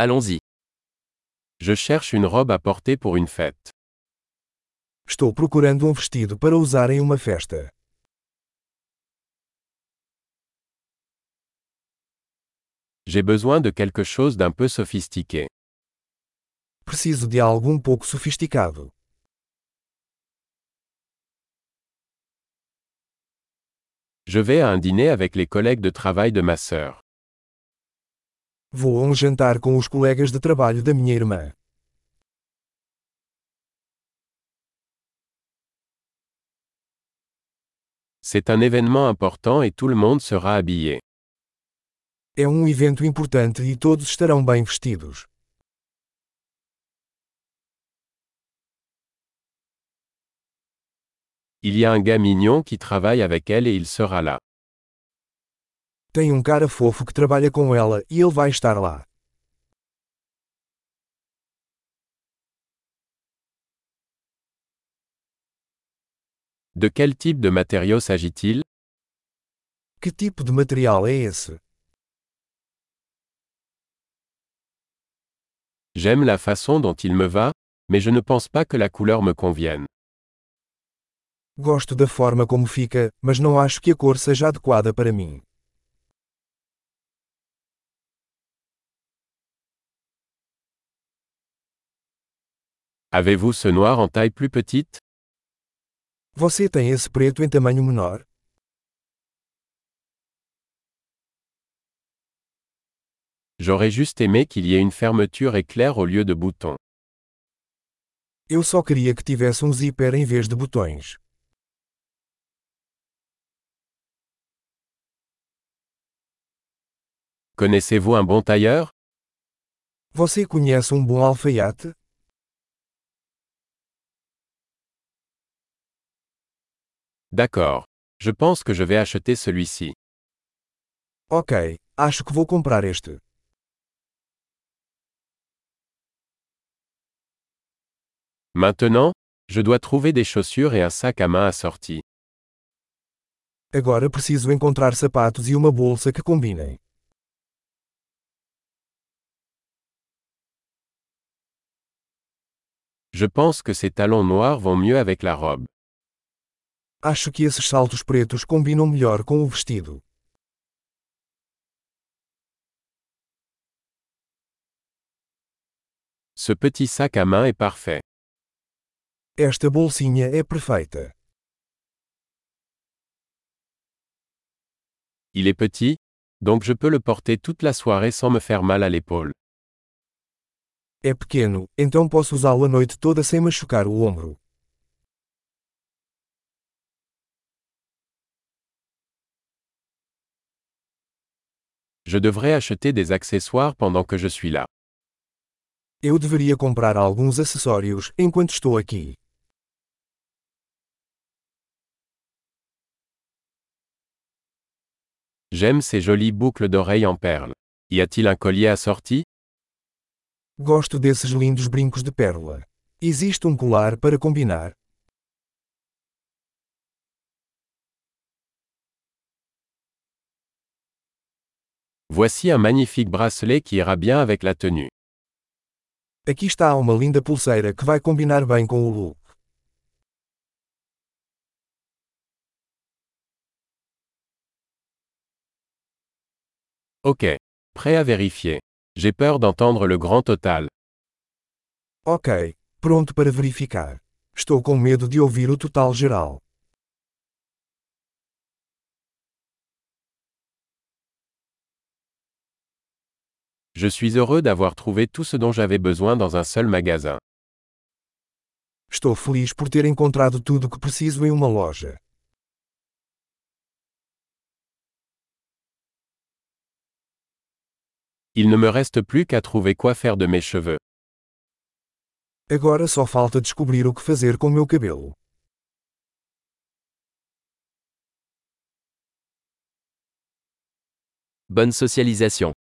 Allons-y. Je cherche une robe à porter pour une fête. Estou procurando um vestido para usar em uma festa. J'ai besoin de quelque chose d'un peu sophistiqué. Preciso de algo um pouco sofisticado. Je vais à un dîner avec les collègues de travail de ma sœur. Vou a um jantar com os colegas de trabalho da minha irmã. C'est un événement important et tout le monde sera habillé. É um evento importante e todos estarão bem vestidos. Il y a un gars mignon qui travaille avec elle et il sera là. Tem um cara fofo que trabalha com ela e ele vai estar lá. De quel type de matériau s'agit-il Que tipo de material é esse? J'aime la façon dont il me va, mais je ne pense pas que la couleur me convienne. Gosto da forma como fica, mas não acho que a cor seja adequada para mim. Avez-vous ce noir en taille plus petite? Você tem esse preto em tamanho menor? J'aurais juste aimé qu'il y ait une fermeture éclair au lieu de boutons. Eu só queria que tivesse um zíper em vez de botões. Connaissez-vous un bon tailleur? Você conhece um bom alfaiate? D'accord. Je pense que je vais acheter celui-ci. Ok, acho que vou comprar este. Maintenant, je dois trouver des chaussures et un sac à main assorti. Agora preciso encontrar sapatos e uma bolsa que combinem. Je pense que ces talons noirs vont mieux avec la robe. Acho que esses saltos pretos combinam melhor com o vestido. Ce petit sac à main est parfait. Esta bolsinha é perfeita. Il est petit, donc je peux le porter toute la soirée sans me faire mal à l'épaule. É pequeno, então posso usá-lo a noite toda sem machucar o ombro. Je devrais acheter des accessoires pendant que je suis là. Eu deveria comprar alguns acessórios enquanto estou aqui. J'aime ces jolies boucles d'oreilles en perles. Y a-t-il un collier assorti Gosto desses lindos brincos de pérola. Existe um colar para combinar? Voici un magnifique bracelet qui ira bien avec la tenue. Aqui está uma linda pulseira que vai combinar bem com o look. Ok. Prêt à vérifier. J'ai peur d'entendre le grand total. Ok, pronto para verificar. Estou com medo de ouvir o total geral. Je suis heureux d'avoir trouvé tout ce dont j'avais besoin dans un seul magasin. Estou feliz por ter encontrado tudo o que preciso em uma loja. Il ne me reste plus qu'à trouver quoi faire de mes cheveux. Agora só falta descobrir o que fazer com meu cabelo. Bonne socialisation.